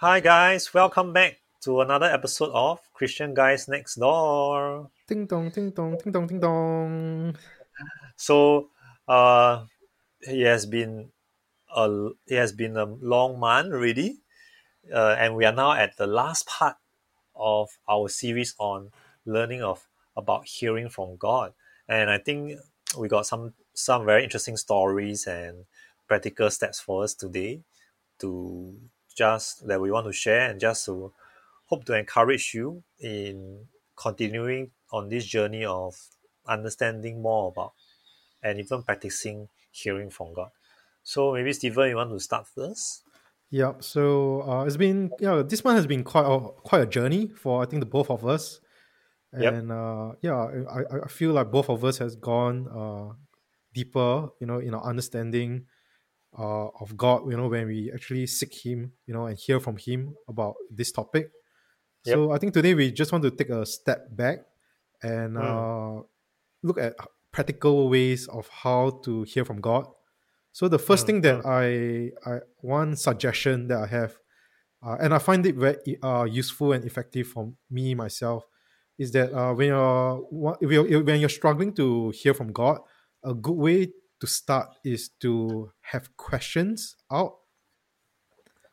Hi guys, welcome back to another episode of Christian Guys Next Door. Ding dong, ding dong, ding dong, ding dong. So, uh, it has been a it has been a long month already, uh, and we are now at the last part of our series on learning of about hearing from God. And I think we got some some very interesting stories and practical steps for us today to just that we want to share and just to hope to encourage you in continuing on this journey of understanding more about and even practicing hearing from God. So maybe Stephen, you want to start first? Yeah. So uh, it's been yeah, this month has been quite a quite a journey for I think the both of us, Yep. and uh, yeah, I, I- I feel like both of us has gone uh, deeper, you know, in our understanding uh, of God. You know, when we actually seek Him, you know, and hear from Him about this topic. So I think today we just want to take a step back and uh, look at practical ways of how to hear from God. So the first Mm, thing that I, I one suggestion that I have, uh, and I find it very uh, useful and effective for me myself, is that uh, when you're wa- if you're- when you're struggling to hear from God, a good way to start is to have questions out.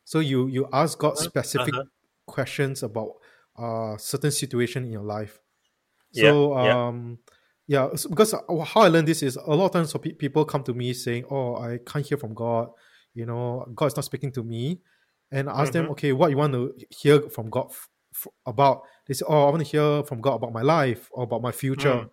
So you you ask God specific uh-huh. questions about uh certain situation in your life. Yeah, So yeah. um yeah, because how I learned this is a lot of times people come to me saying, "Oh, I can't hear from God," you know, God is not speaking to me, and I ask them, Mhm. "Okay, what you want to hear from God f- f- about?" They say, "Oh, I want to hear from God about my life or about my future," Mm,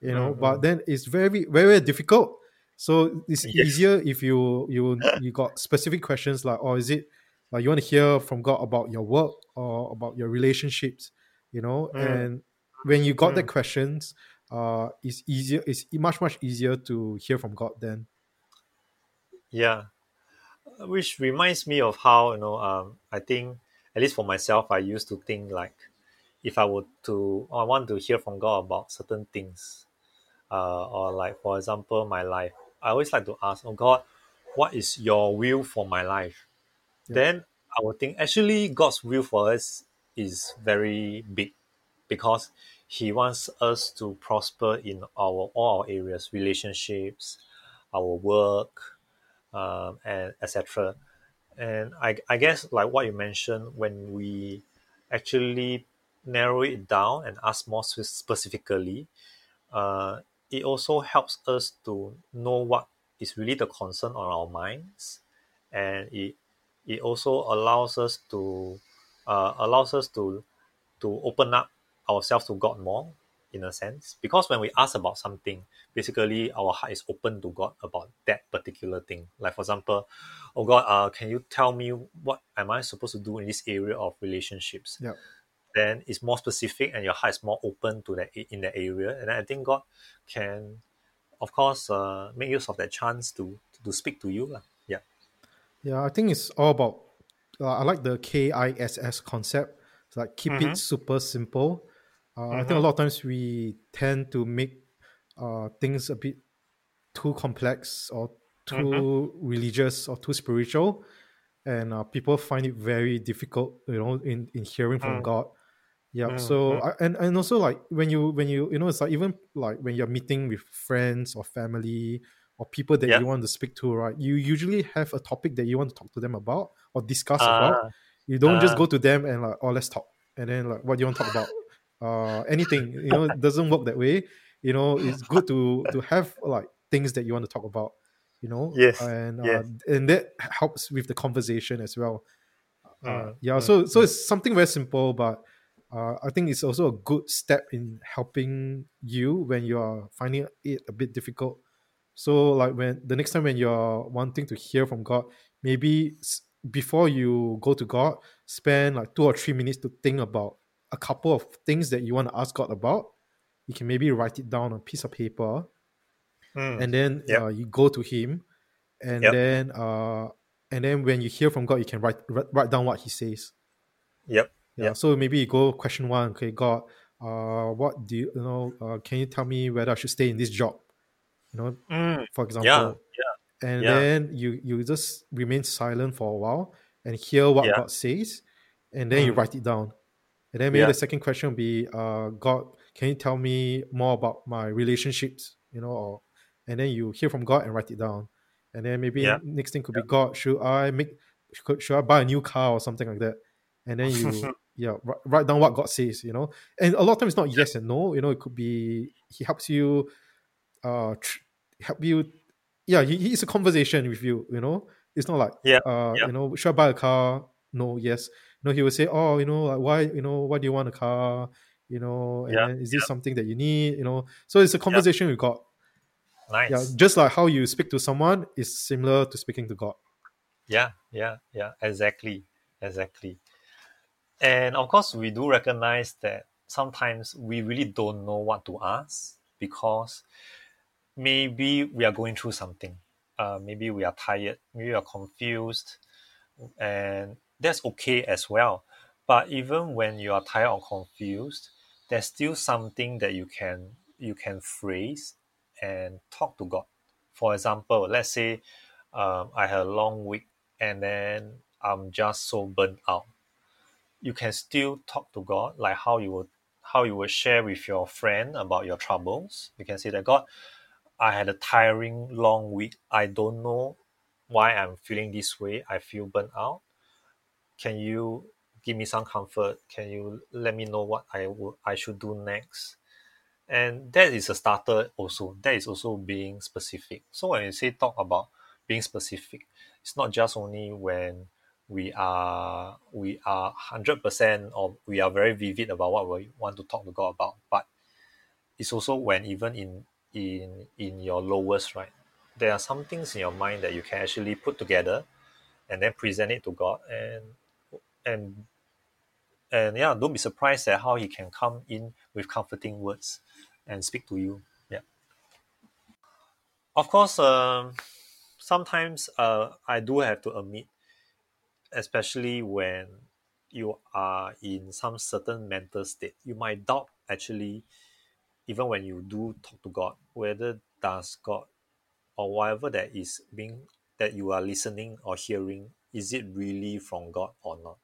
you know. mm, But then it's very very difficult. So it's Yes. easier if you you you got specific questions like, "Oh, is it like you want to hear from God about your work or about your relationships?" You know, Mm, and when you got the mm. questions, uh, it's easier. It's much much easier to hear from God then. Yeah. Which reminds me of how, you know, um, I think, at least for myself, I used to think like, if I were to, I want to hear from God about certain things, uh, or like, for example, my life, I always like to ask, oh God, what is your will for my life? Yeah. Then I would think, actually, God's will for us is very big because He wants us to prosper in our all our areas, relationships, our work, um, and etc. And I, I guess like what you mentioned, when we actually narrow it down and ask more specifically, uh, it also helps us to know what is really the concern on our minds, and it it also allows us to uh, allows us to to open up ourselves to God more in a sense. Because when we ask about something basically our heart is open to God about that particular thing. Like for example oh God uh, can you tell me what am I supposed to do in this area of relationships? Yeah. Then it's more specific and your heart is more open to that in that area and I think God can of course uh, make use of that chance to to speak to you lah. yeah Yeah, I think it's all about. Uh, I like the KISS concept. It's like keep Mhm. it super simple. Uh, I think a Mhm. lot of times we tend to make uh, things a bit too complex or too religious or too spiritual, and uh, people find it very difficult, you know, in, in hearing from Mm. God. Yeah. Mm, So mm. I, and and also like when you when you you know it's like even like when you're meeting with friends or family or people that Yeah. you want to speak to, right? You usually have a topic that you want to talk to them about or discuss about. Ah, You don't just ah. go to them and like, oh, let's talk, and then like, what do you want to talk about? Uh, anything. You know, it doesn't work that way. You know, it's good to to have like things that you want to talk about. You know, Yes, and uh, yes. and that helps with the conversation as well. Uh, Mm, yeah, so so it's something very simple, but uh, I think it's also a good step in helping you when you are finding it a bit difficult. So, like when the next time when you're wanting to hear from God, maybe before you go to God, spend like two or three minutes to think about a couple of things that you want to ask God about. You can maybe write it down on a piece of paper, Mm. and then Yep. uh, you go to Him, and Yep. then uh, and then when you hear from God, you can write write, write down what He says. Yep. Yeah. Yep. So maybe you go question one. Okay, God, uh, what do you, you know? Uh, can you tell me whether I should stay in this job? You know, Mm. for example. Yeah. yeah. And Yeah. then you you just remain silent for a while and hear what Yeah. God says. and then you Mm. write it down. And then maybe the second question will be, uh, God, can you tell me more about my relationships? You know, or and then you hear from God and write it down. And then maybe next thing could be, God, should I make should, should I buy a new car or something like that? And then you yeah write, write down what God says, you know. And a lot of times it's not yes and no, you know, it could be He helps you uh tr- help you yeah, he, he's a conversation with you, you know. It's not like Yeah, uh, yeah. you know, should I buy a car? No, yes. No, he will say, Oh, you know, like why, you know, why do you want a car? You know, and Yeah, is this something that you need? You know. So it's a conversation we got. Nice. Yeah, just like how you speak to someone is similar to speaking to God. Yeah, yeah, yeah, exactly, exactly. And of course, we do recognize that sometimes we really don't know what to ask because maybe we are going through something. Uh, maybe we are tired, maybe we are confused, and that's okay as well. But even when you are tired or confused, there's still something that you can you can phrase and talk to God. For example, let's say um, I had a long week and then I'm just so burnt out. You can still talk to God, like how you would how you would share with your friend about your troubles. You can say that God, I had a tiring long week. I don't know why I'm feeling this way. I feel burnt out. Can you give me some comfort? Can you let me know what I would I should do next? And that is a starter also. That is also being specific. So when you say talk about being specific, it's not just only when we are we are hundred percent or we are very vivid about what we want to talk to God about, but it's also when even in in in your lowest right, there are some things in your mind that you can actually put together and then present it to God and and and yeah, don't be surprised at how he can come in with comforting words and speak to you. Yeah. Of course, um, sometimes uh, I do have to admit, especially when you are in some certain mental state, you might doubt actually, even when you do talk to God, whether does God or whatever that is being that you are listening or hearing, is it really from God or not?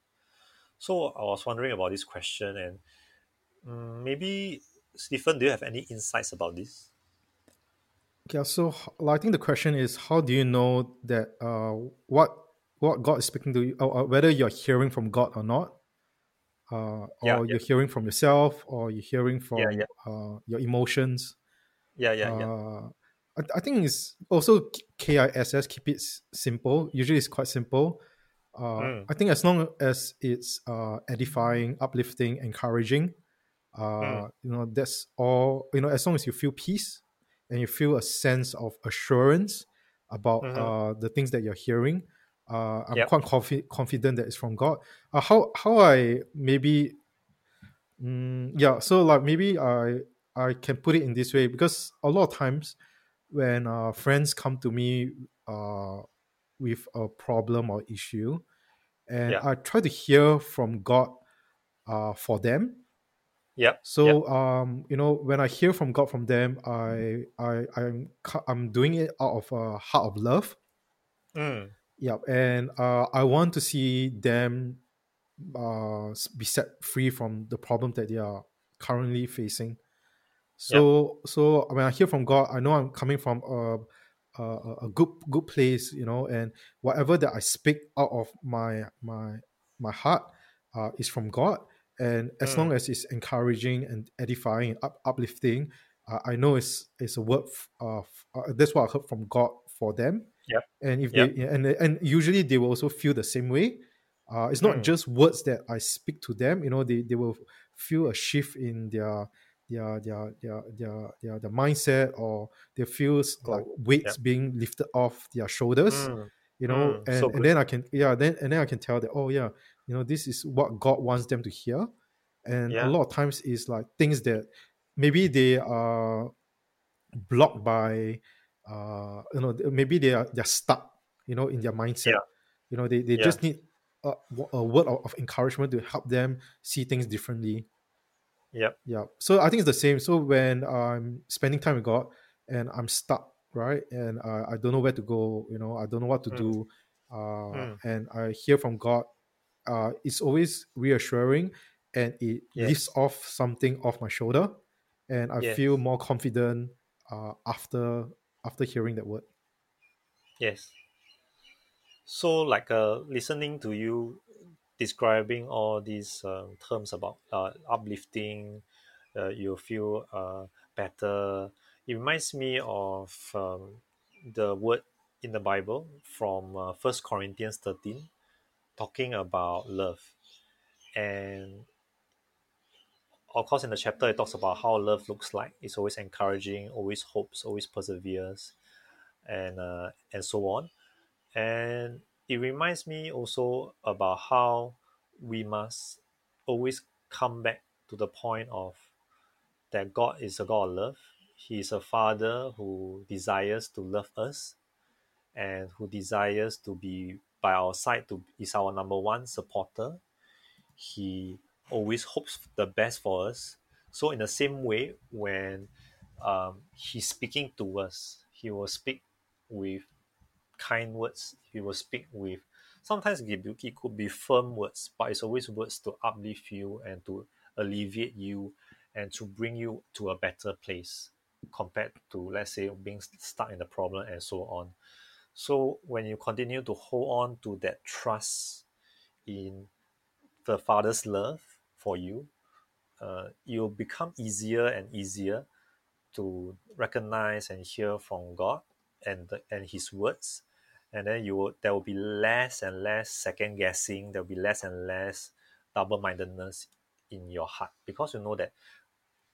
So I was wondering about this question, and um, maybe Stephen, do you have any insights about this? Yeah, so I think the question is how do you know that uh, what what God is speaking to you, or, or whether you're hearing from God or not, uh, or Yeah, yeah. you're hearing from yourself, or you're hearing from Yeah, yeah. Uh, your emotions. Yeah, yeah, yeah. Uh, I, I think it's also KISS, keep it simple. Usually it's quite simple. Uh, Mm. I think as long as it's uh, edifying, uplifting, encouraging, uh, Mm. you know, that's all, you know, as long as you feel peace and you feel a sense of assurance about Mhm. uh, the things that you're hearing, uh, I'm Yep. quite confi- confident that it's from God. Uh, how, how I maybe Mm, yeah, so like maybe I I can put it in this way because a lot of times when uh, friends come to me uh, with a problem or issue, and Yeah. I try to hear from God uh, for them. Yeah. So um, you know, when I hear from God from them, I I I'm I'm doing it out of a heart of love. Mm. Yeah, and uh, I want to see them uh, be set free from the problem that they are currently facing. So, so when I hear from God, I know I'm coming from a, a, a good good place, you know, and whatever that I speak out of my my my heart uh, is from God. And as Mm. long as it's encouraging and edifying and up, uplifting, uh, I know it's it's a word. f- Uh, f- uh, that's what I heard from God for them. Yep. And if Yep. they and and usually they will also feel the same way. Uh, it's not Mm. just words that I speak to them. You know, they, they will feel a shift in their their their their their their, their mindset, or they feel Oh, like weights being lifted off their shoulders Mm. you know Mm, and, so and then i can yeah then and then i can tell that oh yeah you know this is what god wants them to hear and a lot of times is like things that maybe they are blocked by uh you know maybe they are they're stuck you know in their mindset Yeah. you know they, they Yeah. just need a, a word of, of encouragement to help them see things differently Yep. yeah so i think it's the same so when i'm spending time with god and i'm stuck right and uh, i don't know where to go you know i don't know what to Mm. do uh, Mm. and i hear from god uh, it's always reassuring and it Yes. lifts off something off my shoulder and i Yes. feel more confident uh, after after hearing that word Yes. So, like uh, listening to you describing all these um, terms about uh, uplifting, uh, you feel uh, better. It reminds me of um, the word in the Bible from uh, 1 Corinthians 13, talking about love. And of course, in the chapter, it talks about how love looks like. It's always encouraging, always hopes, always perseveres, and uh, and so on. And it reminds me also about how we must always come back to the point of that God is a God of love. He is a father who desires to love us and who desires to be by our side to is our number one supporter. He always hopes the best for us. So in the same way, when um, he's speaking to us, he will speak with kind words. He will speak with sometimes it, could be firm words, but it's always words to uplift you and to alleviate you and to bring you to a better place compared to let's say being stuck in the problem and so on. So when you continue to hold on to that trust in the Father's love for you, uh, it'll become easier and easier to recognize and hear from God and the, and His words, and then you will there will be less and less second guessing. There will be less and less double mindedness in your heart because you know that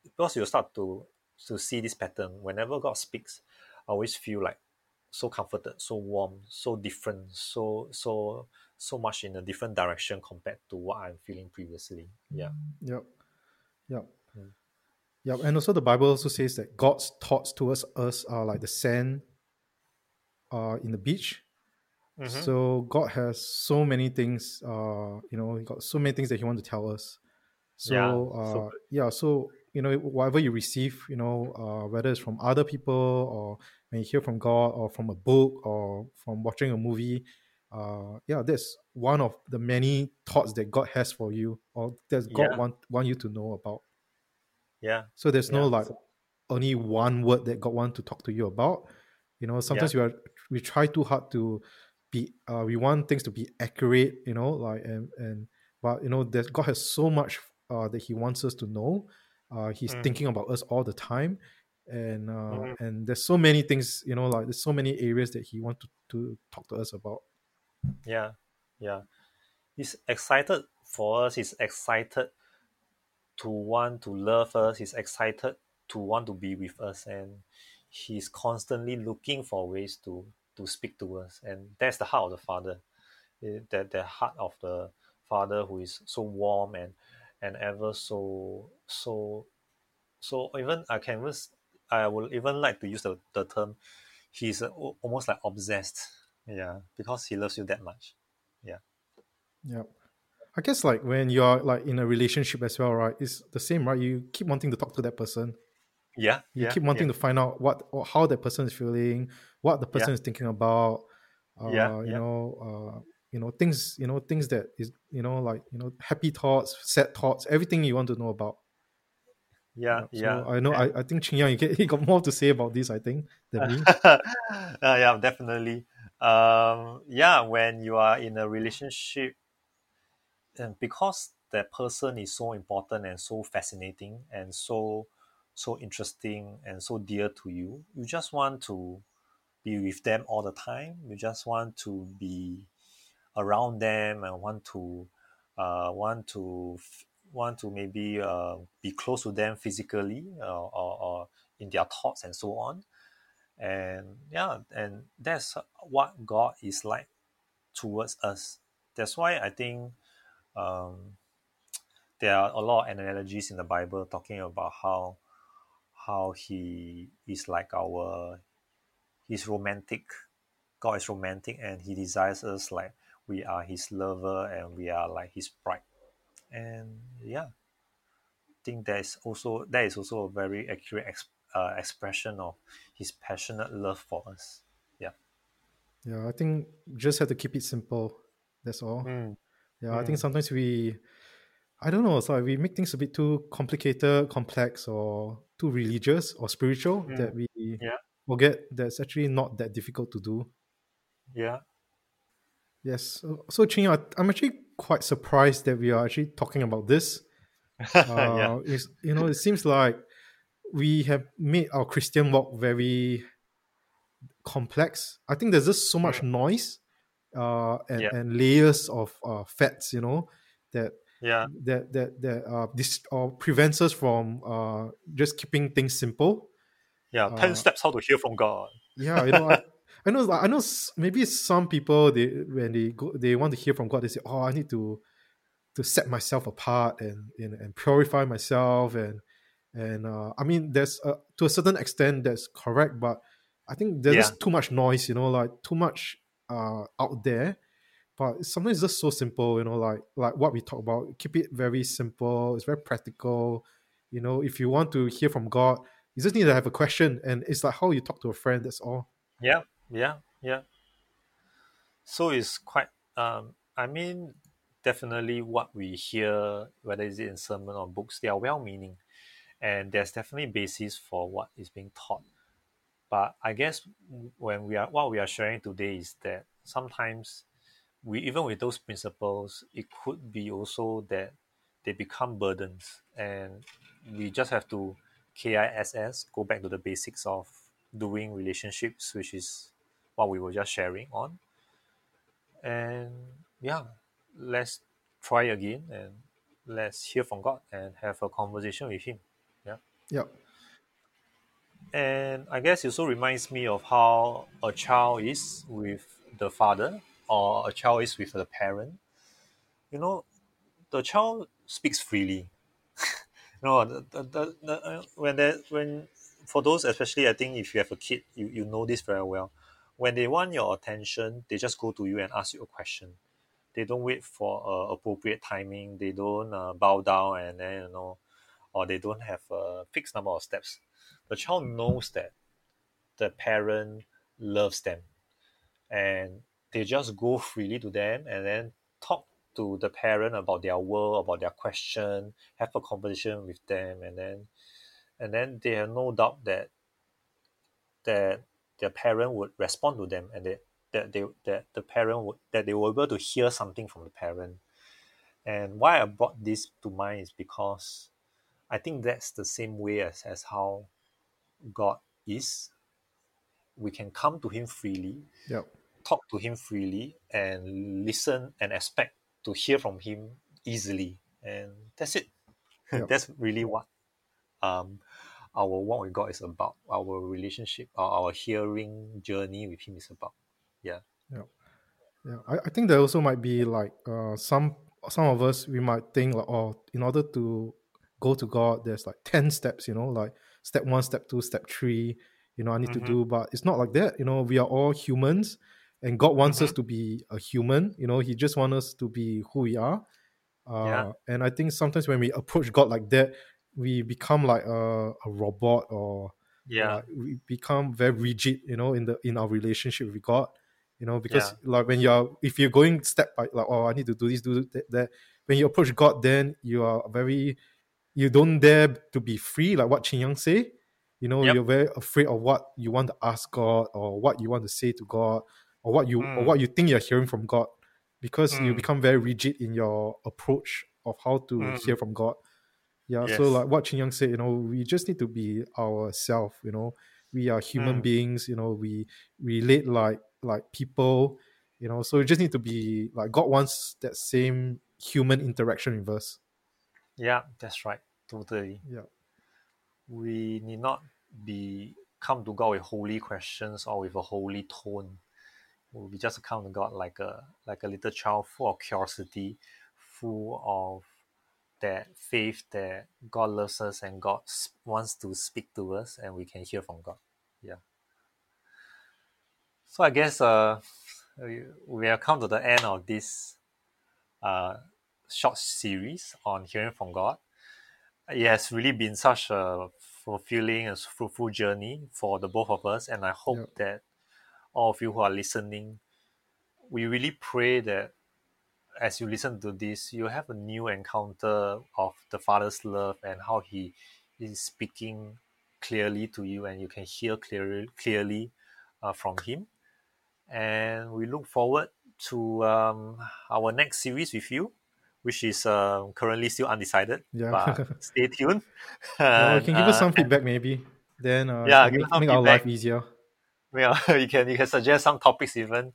because you start to to see this pattern. Whenever God speaks, I always feel like so comforted, so warm, so different, so so so much in a different direction compared to what I'm feeling previously. Yeah. Yep. Yep. Mm. Yep. And also the Bible also says that God's thoughts towards us are like the sand uh, in the beach. Mhm. So God has so many things, uh, you know, he got so many things that he wants to tell us. So, Yeah, uh, so yeah, so you know, whatever you receive, you know, uh, whether it's from other people or when you hear from God or from a book or from watching a movie, uh, yeah, that's one of the many thoughts that God has for you or that God Yeah. want want you to know about. yeah. So there's no Yeah. like only one word that God want to talk to you about. You know, sometimes we are we try too hard to be uh we want things to be accurate, you know, like and and but you know there's God has so much uh that He wants us to know. Uh he's Mm. thinking about us all the time. And uh Mhm. and there's so many things, you know, like there's so many areas that he wants to, to talk to us about. Yeah, yeah. He's excited for us. He's excited to want to love us. He's excited to want to be with us, and he's constantly looking for ways to to speak to us. And that's the heart of the Father. Eh, That the heart of the Father who is so warm and and ever so so so even I can I would even like to use the, the term he's almost like obsessed. Yeah, because he loves you that much. Yeah. Yeah i guess like when you're like in a relationship as well, right? It's the same, right? You keep wanting to talk to that person. Yeah, You yeah, keep wanting to find out what or how that person is feeling, what the person Yeah. is thinking about. Uh, Yeah, you yeah. know, uh, you know things, you know things that is, you know, like you know, happy thoughts, sad thoughts, everything you want to know about. yeah, Yeah. yeah. So I know, I, I think Ching Yang, you he got more to say about this. I think than me. uh, yeah, definitely. Um, yeah, when you are in a relationship, and because that person is so important and so fascinating and so so interesting and so dear to you, you just want to be with them all the time. You just want to be around them and want to uh, want to want to maybe uh, be close to them physically uh, or, or in their thoughts and so on and yeah and that's what god is like towards us. That's why i think um, there are a lot of analogies in the bible talking about how how he is like our he's romantic. God is romantic and he desires us like we are his lover and we are like his bride. And yeah i think that is also that is also a very accurate ex- uh, expression of his passionate love for us yeah Yeah, I think just have to keep it simple. That's all. Mm. Yeah, I think Mm. sometimes we, I don't know, so we make things a bit too complicated, complex, or too religious or spiritual Mm. that we Yeah. forget that's actually not that difficult to do. Yeah. Yes. So, so Chin, I- I'm actually quite surprised that we are actually talking about this. yeah. Uh, it's, you know, it seems like we have made our Christian walk very complex. I think there's just so much noise uh, and, Yeah. and layers of uh, facts, you know, that Yeah. that that that uh, this or prevents us from uh, just keeping things simple. Yeah. Ten Uh, steps how to hear from God. Yeah, you know, I, I know, I know. Maybe some people they when they go, they want to hear from God. They say, "Oh, I need to to set myself apart and and, and purify myself." And and uh, I mean, there's uh, to a certain extent that's correct, but I think there's Yeah. too much noise. You know, like too much uh out there. But sometimes it's just so simple. You know, like like what we talk about. Keep it very simple. It's very practical. You know, if you want to hear from God, you just need to have a question, and it's like how you talk to a friend. That's all. Yeah. Yeah. Yeah. So it's quite. Um. I mean, definitely what we hear, whether it's in sermon or books, they are well-meaning, and there's definitely basis for what is being taught. But I guess when we are what we are sharing today is that sometimes we even with those principles, it could be also that they become burdens, and we just have to KISS go back to the basics of doing relationships, which is what we were just sharing on. And yeah, let's try again and let's hear from God and have a conversation with Him. Yeah. And I guess it also reminds me of how a child is with the father or a child is with the parent. You know, the child speaks freely. no, the, the, the, the, uh, when they, when for those especially, I think if you have a kid, you, you know this very well. When they want your attention, they just go to you and ask you a question. They don't wait for uh, appropriate timing. They don't uh, bow down and then you know, or they don't have a fixed number of steps. The child knows that the parent loves them and they just go freely to them and then talk to the parent about their world about their question have a conversation with them and then and then they have no doubt that that their parent would respond to them and they, that they that the parent would that they were able to hear something from the parent. And why i brought this to mind is because i think that's the same way as, as how God is, we can come to Him freely, Yep. talk to Him freely, and listen and expect to hear from Him easily. And that's it. Yep. that's really what um, our walk with God is about. Our relationship, our, our hearing journey with Him is about. Yeah. Yeah, I, I think there also might be like uh, some some of us we might think like oh in order to go to God there's like ten steps you know like step one step two step three you know I need Mhm. to do but it's not like that you know we are all humans and God wants us to be a human you know He just wants us to be who we are uh, Yeah. and I think sometimes when we approach God like that we become like a, a robot or Yeah. like, we become very rigid you know in the in our relationship with god you know because like when you're if you're going step by like oh i need to do this do that, that when you approach god then you are very you don't dare to be free like what Chin Yang say you know Yep. you're very afraid of what you want to ask god or what you want to say to god or what you or Mm. what you think you're hearing from god because you Mm. become very rigid in your approach of how to Mm. hear from god yeah so like what Chin Yang said you know we just need to be ourselves you know we are human Mm. beings you know we relate like like people you know so we just need to be like god wants that same human interaction with us Yeah, that's right. Totally. yeah we need not be come to God with holy questions or with a holy tone. We just come to God like a like a little child full of curiosity, full of that faith that God loves us and God wants to speak to us and we can hear from God. Yeah. So I guess uh we, have come to the end of this uh short series on hearing from God it has really been such a fulfilling and fruitful journey for the both of us and i hope Yep. that all of you who are listening we really pray that as you listen to this, you have a new encounter of the Father's love and how He is speaking clearly to you, and you can hear clearly clearly uh, from Him. And we look forward to um, our next series with you, which is uh, currently still undecided. Yeah. But stay tuned. Well, you can give us Uh, some feedback maybe. Then uh, Yeah, make, make our life easier. yeah, you can you can suggest some topics even.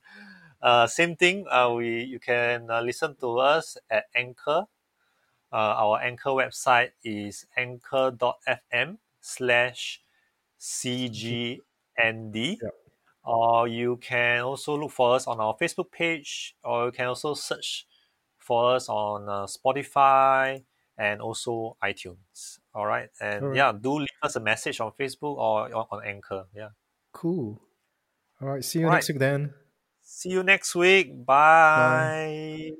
Uh, same thing. Uh, we you can uh, listen to us at Anchor. Uh, our Anchor website is anchor.fm slash cgnd. Yep. Or you can also look for us on our Facebook page, or you can also search for us on uh, Spotify and also iTunes. All right, and Alright. yeah, do leave us a message on Facebook or on, on Anchor. Yeah. Cool. All right. See you Alright. next week then. See you next week. Bye.